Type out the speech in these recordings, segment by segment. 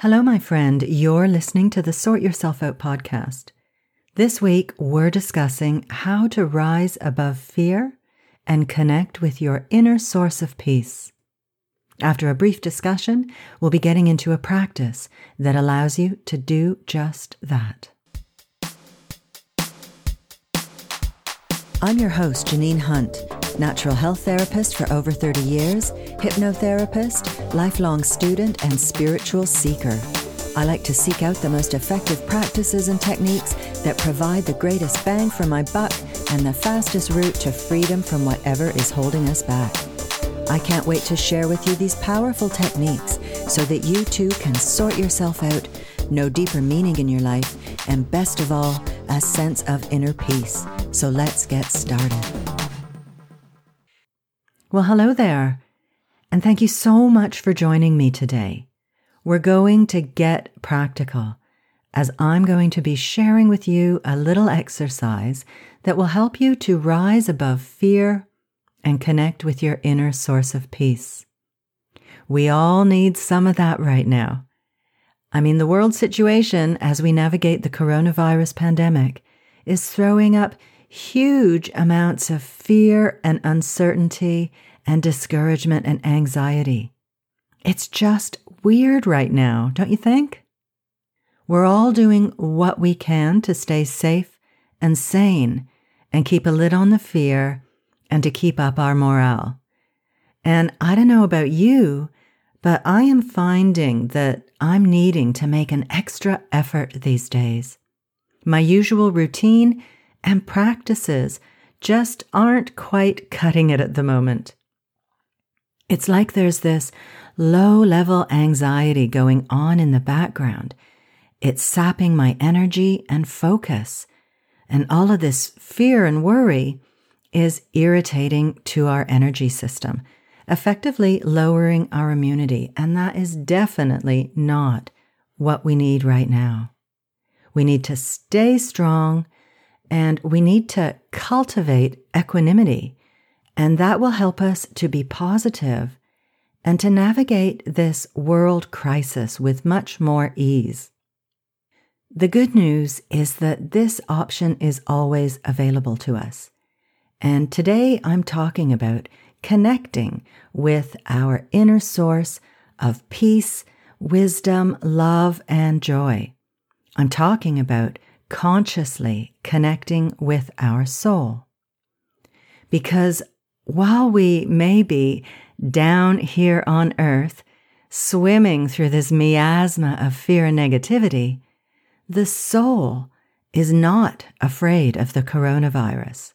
Hello, my friend. You're listening to the Sort Yourself Out podcast. This week, we're discussing how to rise above fear and connect with your inner source of peace. After a brief discussion, we'll be getting into a practice that allows you to do just that. I'm your host, Janine Hunt natural health therapist for over 30 years, hypnotherapist, lifelong student, and spiritual seeker. I like to seek out the most effective practices and techniques that provide the greatest bang for my buck and the fastest route to freedom from whatever is holding us back. I can't wait to share with you these powerful techniques so that you too can sort yourself out, know deeper meaning in your life, and best of all, a sense of inner peace. So let's get started. Well, hello there, and thank you so much for joining me today. We're going to get practical as I'm going to be sharing with you a little exercise that will help you to rise above fear and connect with your inner source of peace. We all need some of that right now. I mean, the world situation as we navigate the coronavirus pandemic is throwing up huge amounts of fear and uncertainty and discouragement and anxiety. It's just weird right now, don't you think? We're all doing what we can to stay safe and sane and keep a lid on the fear and to keep up our morale. And I don't know about you, but I am finding that I'm needing to make an extra effort these days. My usual routine and practices just aren't quite cutting it at the moment. It's like there's this low level anxiety going on in the background. It's sapping my energy and focus. And all of this fear and worry is irritating to our energy system, effectively lowering our immunity. And that is definitely not what we need right now. We need to stay strong and we need to cultivate equanimity and that will help us to be positive and to navigate this world crisis with much more ease. The good news is that this option is always available to us. And today I'm talking about connecting with our inner source of peace, wisdom, love, and joy. I'm talking about consciously connecting with our soul. Because while we may be down here on earth, swimming through this miasma of fear and negativity, the soul is not afraid of the coronavirus.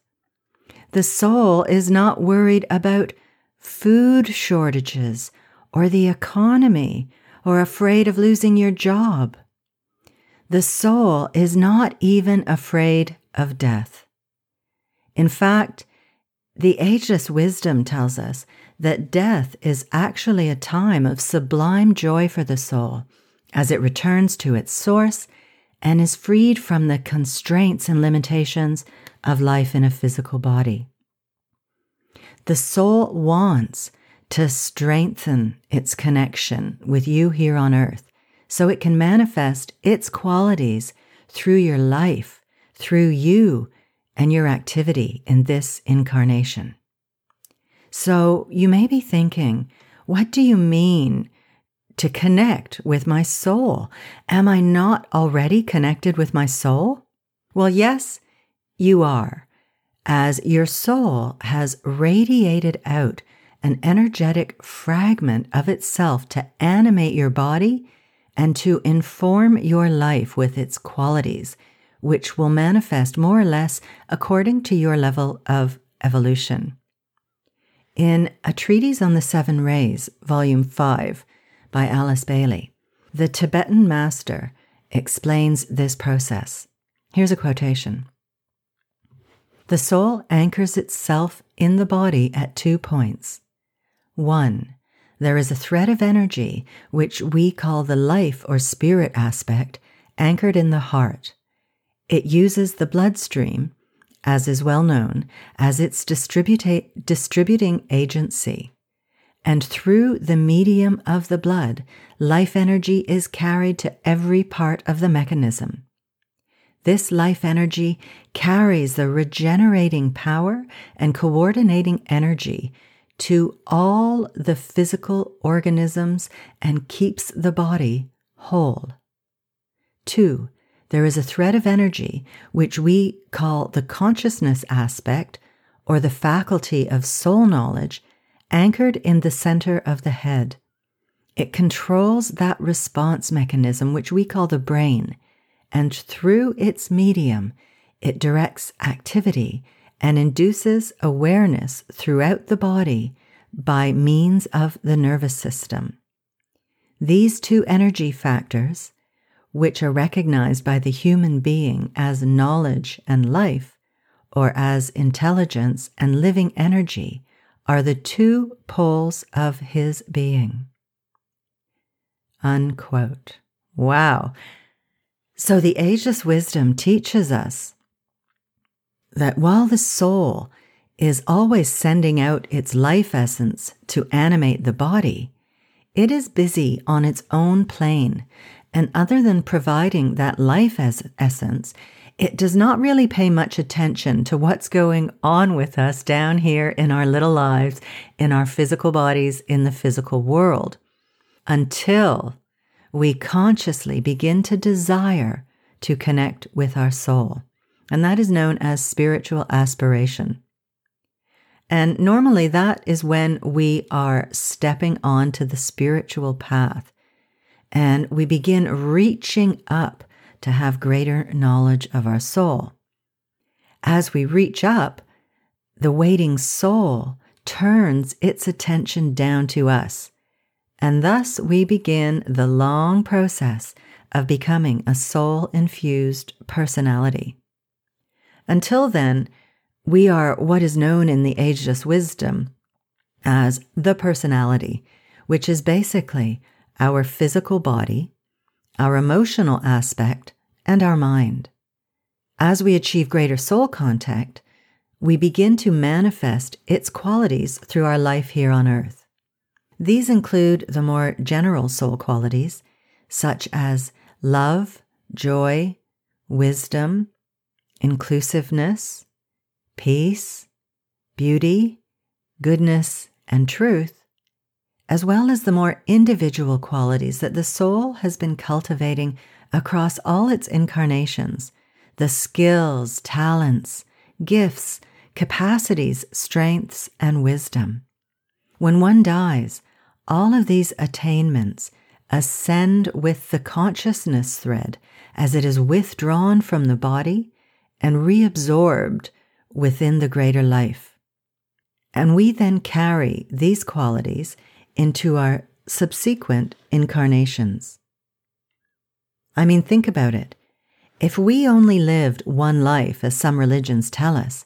The soul is not worried about food shortages or the economy or afraid of losing your job. The soul is not even afraid of death. In fact, the ageless wisdom tells us that death is actually a time of sublime joy for the soul as it returns to its source and is freed from the constraints and limitations of life in a physical body. The soul wants to strengthen its connection with you here on earth so it can manifest its qualities through your life, through you and your activity in this incarnation. So you may be thinking, what do you mean to connect with my soul? Am I not already connected with my soul? Well, yes, you are, as your soul has radiated out an energetic fragment of itself to animate your body and to inform your life with its qualities which will manifest more or less according to your level of evolution. In A Treatise on the Seven Rays, Volume 5, by Alice Bailey, the Tibetan master explains this process. Here's a quotation The soul anchors itself in the body at two points. One, there is a thread of energy, which we call the life or spirit aspect, anchored in the heart. It uses the bloodstream, as is well known, as its distributing agency. and through the medium of the blood, life energy is carried to every part of the mechanism. This life energy carries the regenerating power and coordinating energy to all the physical organisms and keeps the body whole. Two, there is a thread of energy which we call the consciousness aspect or the faculty of soul knowledge anchored in the center of the head. It controls that response mechanism, which we call the brain, and through its medium, it directs activity and induces awareness throughout the body by means of the nervous system. These two energy factors, which are recognized by the human being as knowledge and life, or as intelligence and living energy, are the two poles of his being. Unquote. Wow. So the ageless wisdom teaches us that while the soul is always sending out its life essence to animate the body, it is busy on its own plane. And other than providing that life as essence, it does not really pay much attention to what's going on with us down here in our little lives, in our physical bodies, in the physical world, until we consciously begin to desire to connect with our soul. And that is known as spiritual aspiration. And normally that is when we are stepping onto the spiritual path and we begin reaching up to have greater knowledge of our soul. As we reach up, the waiting soul turns its attention down to us, and thus we begin the long process of becoming a soul infused personality. Until then, we are what is known in the ageless wisdom as the personality, which is basically our physical body our emotional aspect, and our mind. As we achieve greater soul contact, we begin to manifest its qualities through our life here on earth. These include the more general soul qualities, such as love, joy, wisdom, inclusiveness, peace, beauty, goodness, and truth, as well as the more individual qualities that the soul has been cultivating across all its incarnations the skills, talents, gifts, capacities, strengths, and wisdom. When one dies, all of these attainments ascend with the consciousness thread as it is withdrawn from the body and reabsorbed within the greater life. And we then carry these qualities into our subsequent incarnations. I mean, think about it. If we only lived one life, as some religions tell us,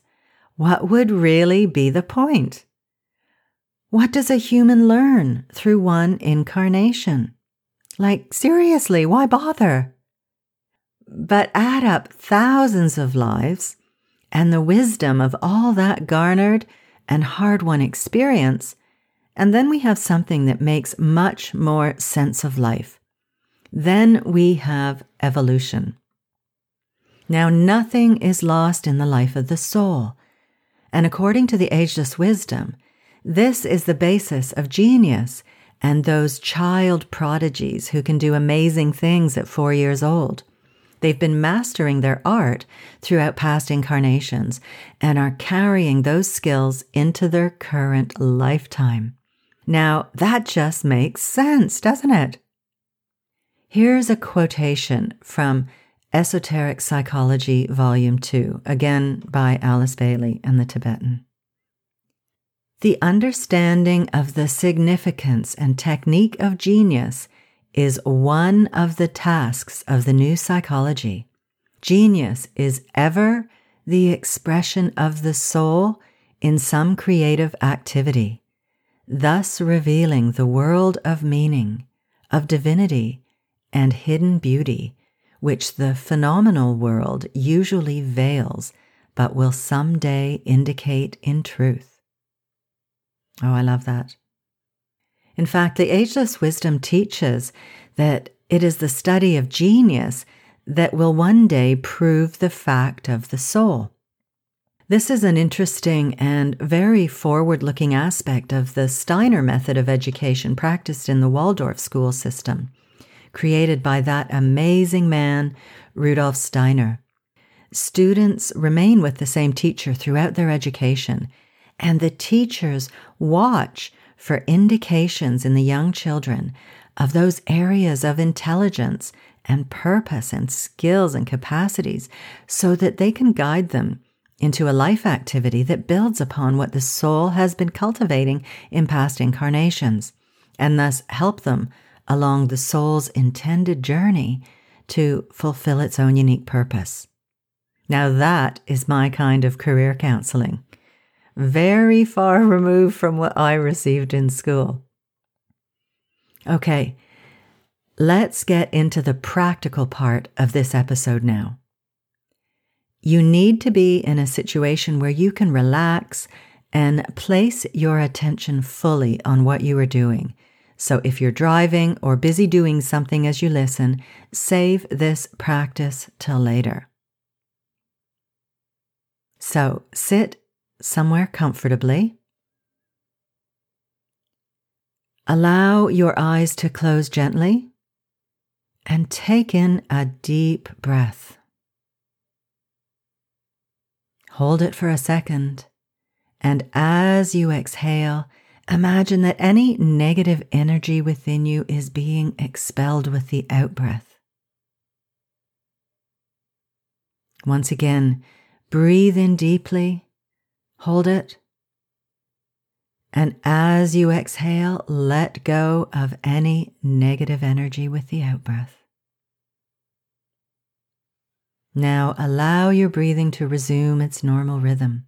what would really be the point? What does a human learn through one incarnation? Like, seriously, why bother? But add up thousands of lives and the wisdom of all that garnered and hard won experience, and then we have something that makes much more sense of life. Then we have evolution. Now, nothing is lost in the life of the soul. And according to the ageless wisdom, this is the basis of genius and those child prodigies who can do amazing things at four years old. They've been mastering their art throughout past incarnations and are carrying those skills into their current lifetime. Now, that just makes sense, doesn't it? Here's a quotation from Esoteric Psychology, Volume 2, again by Alice Bailey and the Tibetan. The understanding of the significance and technique of genius is one of the tasks of the new psychology. Genius is ever the expression of the soul in some creative activity thus revealing the world of meaning, of divinity, and hidden beauty, which the phenomenal world usually veils but will someday indicate in truth. Oh, I love that. In fact, the Ageless Wisdom teaches that it is the study of genius that will one day prove the fact of the soul. This is an interesting and very forward looking aspect of the Steiner method of education practiced in the Waldorf school system, created by that amazing man, Rudolf Steiner. Students remain with the same teacher throughout their education, and the teachers watch for indications in the young children of those areas of intelligence and purpose and skills and capacities so that they can guide them into a life activity that builds upon what the soul has been cultivating in past incarnations and thus help them along the soul's intended journey to fulfill its own unique purpose. Now, that is my kind of career counseling very far removed from what I received in school. Okay, let's get into the practical part of this episode now. You need to be in a situation where you can relax and place your attention fully on what you are doing. So, if you're driving or busy doing something as you listen, save this practice till later. So, sit somewhere comfortably. Allow your eyes to close gently and take in a deep breath. Hold it for a second, and as you exhale, imagine that any negative energy within you is being expelled with the outbreath. Once again, breathe in deeply Hold it. And as you exhale, let go of any negative energy with the outbreath. Now allow your breathing to resume its normal rhythm.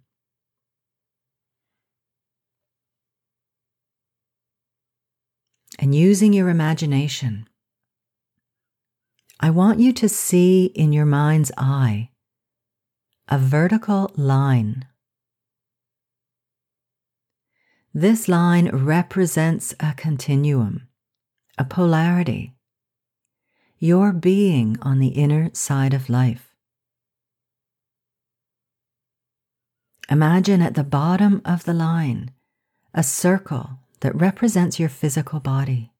And using your imagination, I want you to see in your mind's eye a vertical line this line represents a continuum, a polarity, your being on the inner side of life. Imagine at the bottom of the line a circle that represents your physical body.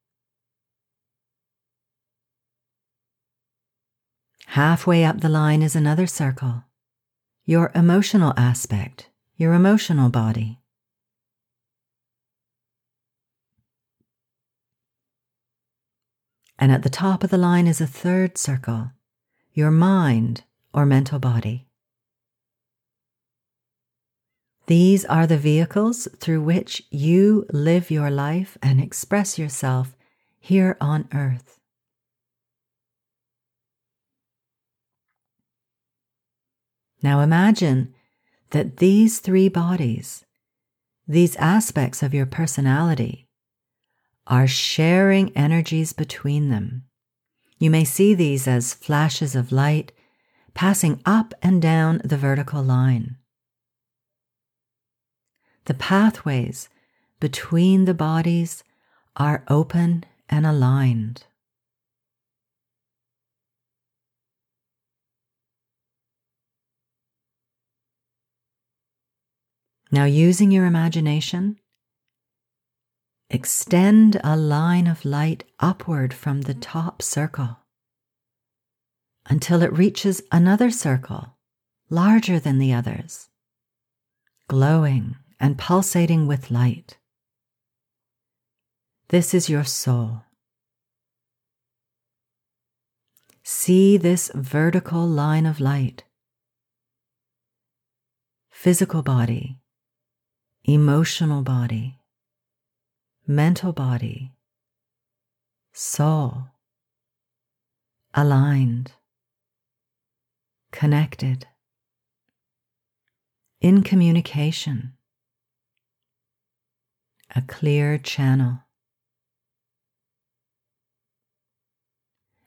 Halfway up the line is another circle, your emotional aspect, your emotional body. And at the top of the line is a third circle, your mind or mental body. These are the vehicles through which you live your life and express yourself here on earth. Now imagine that these three bodies, these aspects of your personality, are sharing energies between them. You may see these as flashes of light passing up and down the vertical line. The pathways between the bodies are open and aligned. Now, using your imagination, Extend a line of light upward from the top circle until it reaches another circle larger than the others, glowing and pulsating with light. This is your soul. See this vertical line of light. Physical body, emotional body, mental body, soul, aligned, connected, in communication, a clear channel.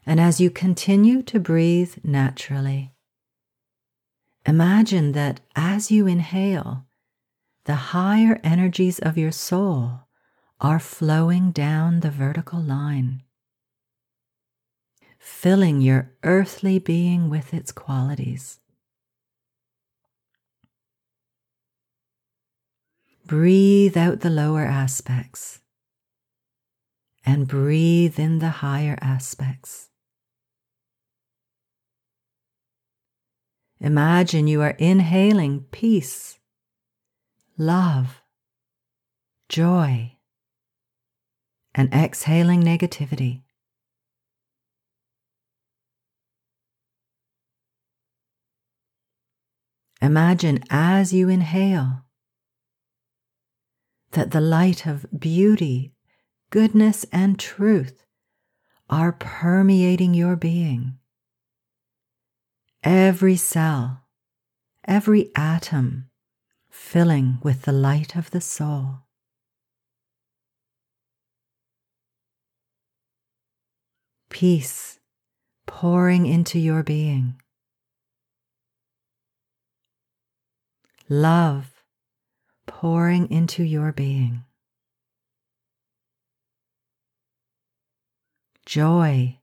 And as you continue to breathe naturally, imagine that as you inhale, the higher energies of your soul are flowing down the vertical line, filling your earthly being with its qualities. Breathe out the lower aspects and breathe in the higher aspects. Imagine you are inhaling peace, love, joy, and exhaling negativity. Imagine as you inhale that the light of beauty, goodness, and truth are permeating your being every cell, every atom filling with the light of the soul. Peace pouring into your being. Love pouring into your being. Joy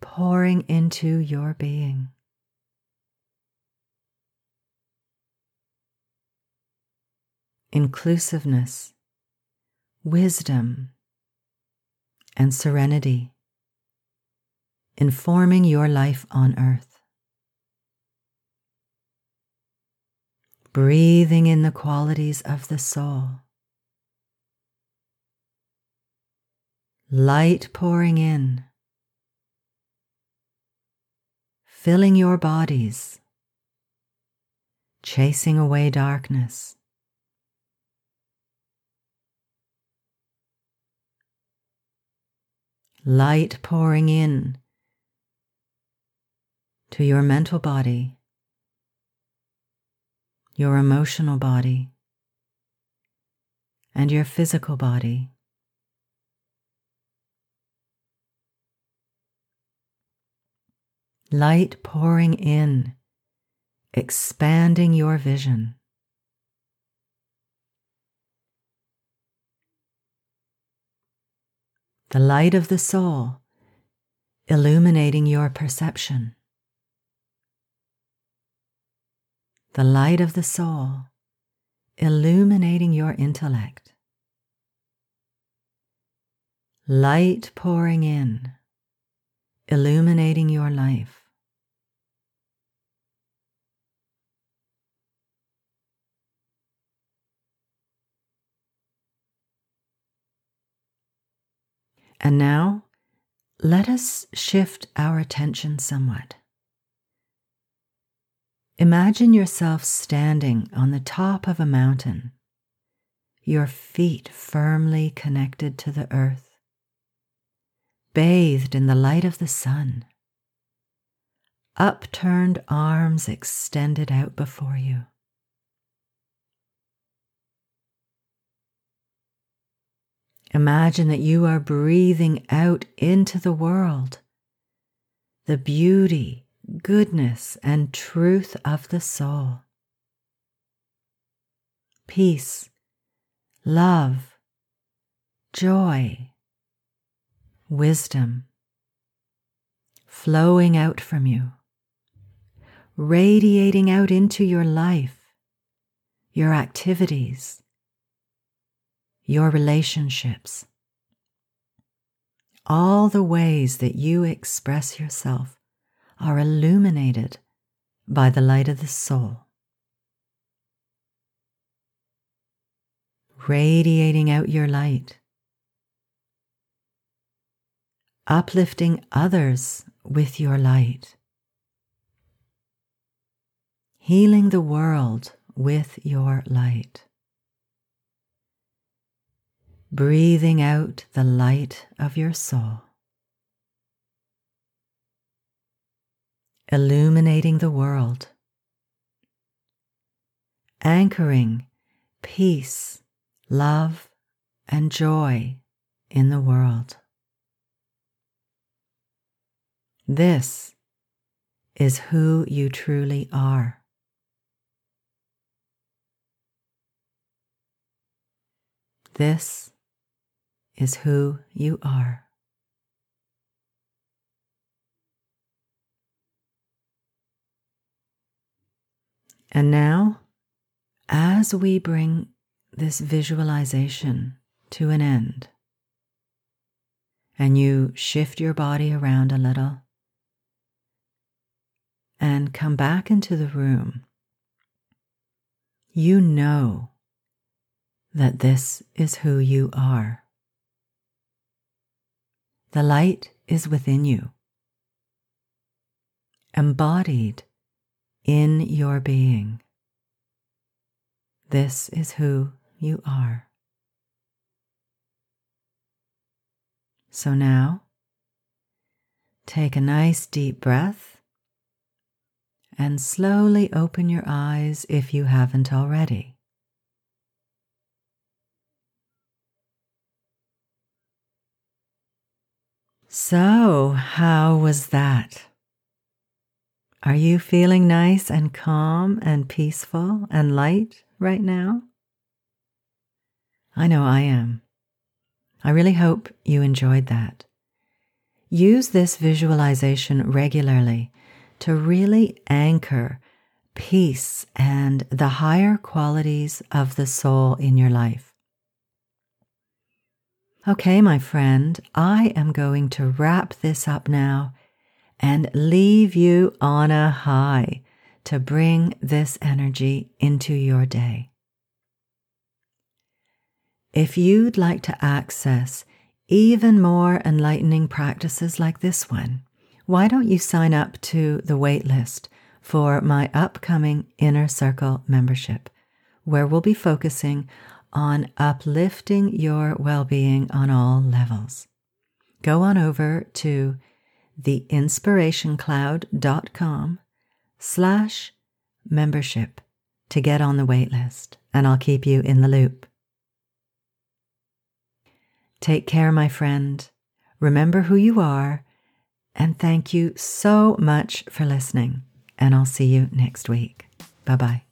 pouring into your being. inclusiveness, wisdom, and serenity, informing your life on earth. Breathing in the qualities of the soul. Light pouring in, filling your bodies, chasing away darkness. light pouring in to your mental body, your emotional body, and your physical body. Light pouring in, expanding your vision. the light of the soul illuminating your perception. The light of the soul illuminating your intellect. Light pouring in, illuminating your life. And now, let us shift our attention somewhat. Imagine yourself standing on the top of a mountain, your feet firmly connected to the earth, bathed in the light of the sun, upturned arms extended out before you. Imagine that you are breathing out into the world the beauty, goodness, and truth of the soul. Peace, love, joy, wisdom flowing out from you, radiating out into your life, your activities, your relationships, all the ways that you express yourself are illuminated by the light of the soul. Radiating out your light, uplifting others with your light, healing the world with your light. Breathing out the light of your soul, illuminating the world, anchoring peace, love, and joy in the world. This is who you truly are. This is who you are. And now, as we bring this visualization to an end, and you shift your body around a little and come back into the room, you know that this is who you are. The light is within you, embodied in your being. This is who you are. So now, take a nice deep breath and slowly open your eyes if you haven't already. So, how was that? Are you feeling nice and calm and peaceful and light right now? I know I am. I really hope you enjoyed that. Use this visualization regularly to really anchor peace and the higher qualities of the soul in your life. Okay, my friend, I am going to wrap this up now and leave you on a high to bring this energy into your day. If you'd like to access even more enlightening practices like this one, why don't you sign up to the waitlist for my upcoming Inner Circle membership, where we'll be focusing on uplifting your well being on all levels? Go on over to theinspirationcloud.com slash membership to get on the waitlist, and I'll keep you in the loop. Take care, my friend. Remember who you are, and thank you so much for listening. And I'll see you next week. Bye bye.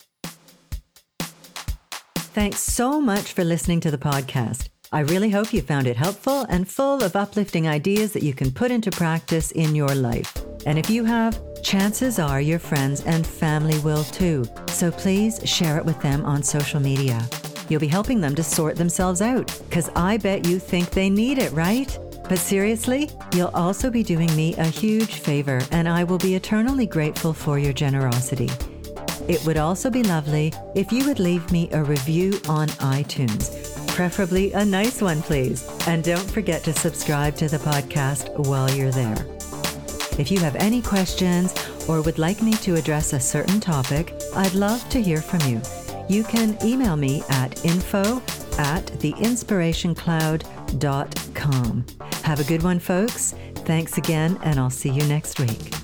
Thanks so much for listening to the podcast. I really hope you found it helpful and full of uplifting ideas that you can put into practice in your life. And if you have, chances are your friends and family will too. So please share it with them on social media. You'll be helping them to sort themselves out, because I bet you think they need it, right? But seriously, you'll also be doing me a huge favor, and I will be eternally grateful for your generosity. It would also be lovely if you would leave me a review on iTunes preferably a nice one, please. And don't forget to subscribe to the podcast while you're there. If you have any questions or would like me to address a certain topic, I'd love to hear from you. You can email me at info at theinspirationcloud.com. Have a good one, folks. Thanks again, and I'll see you next week.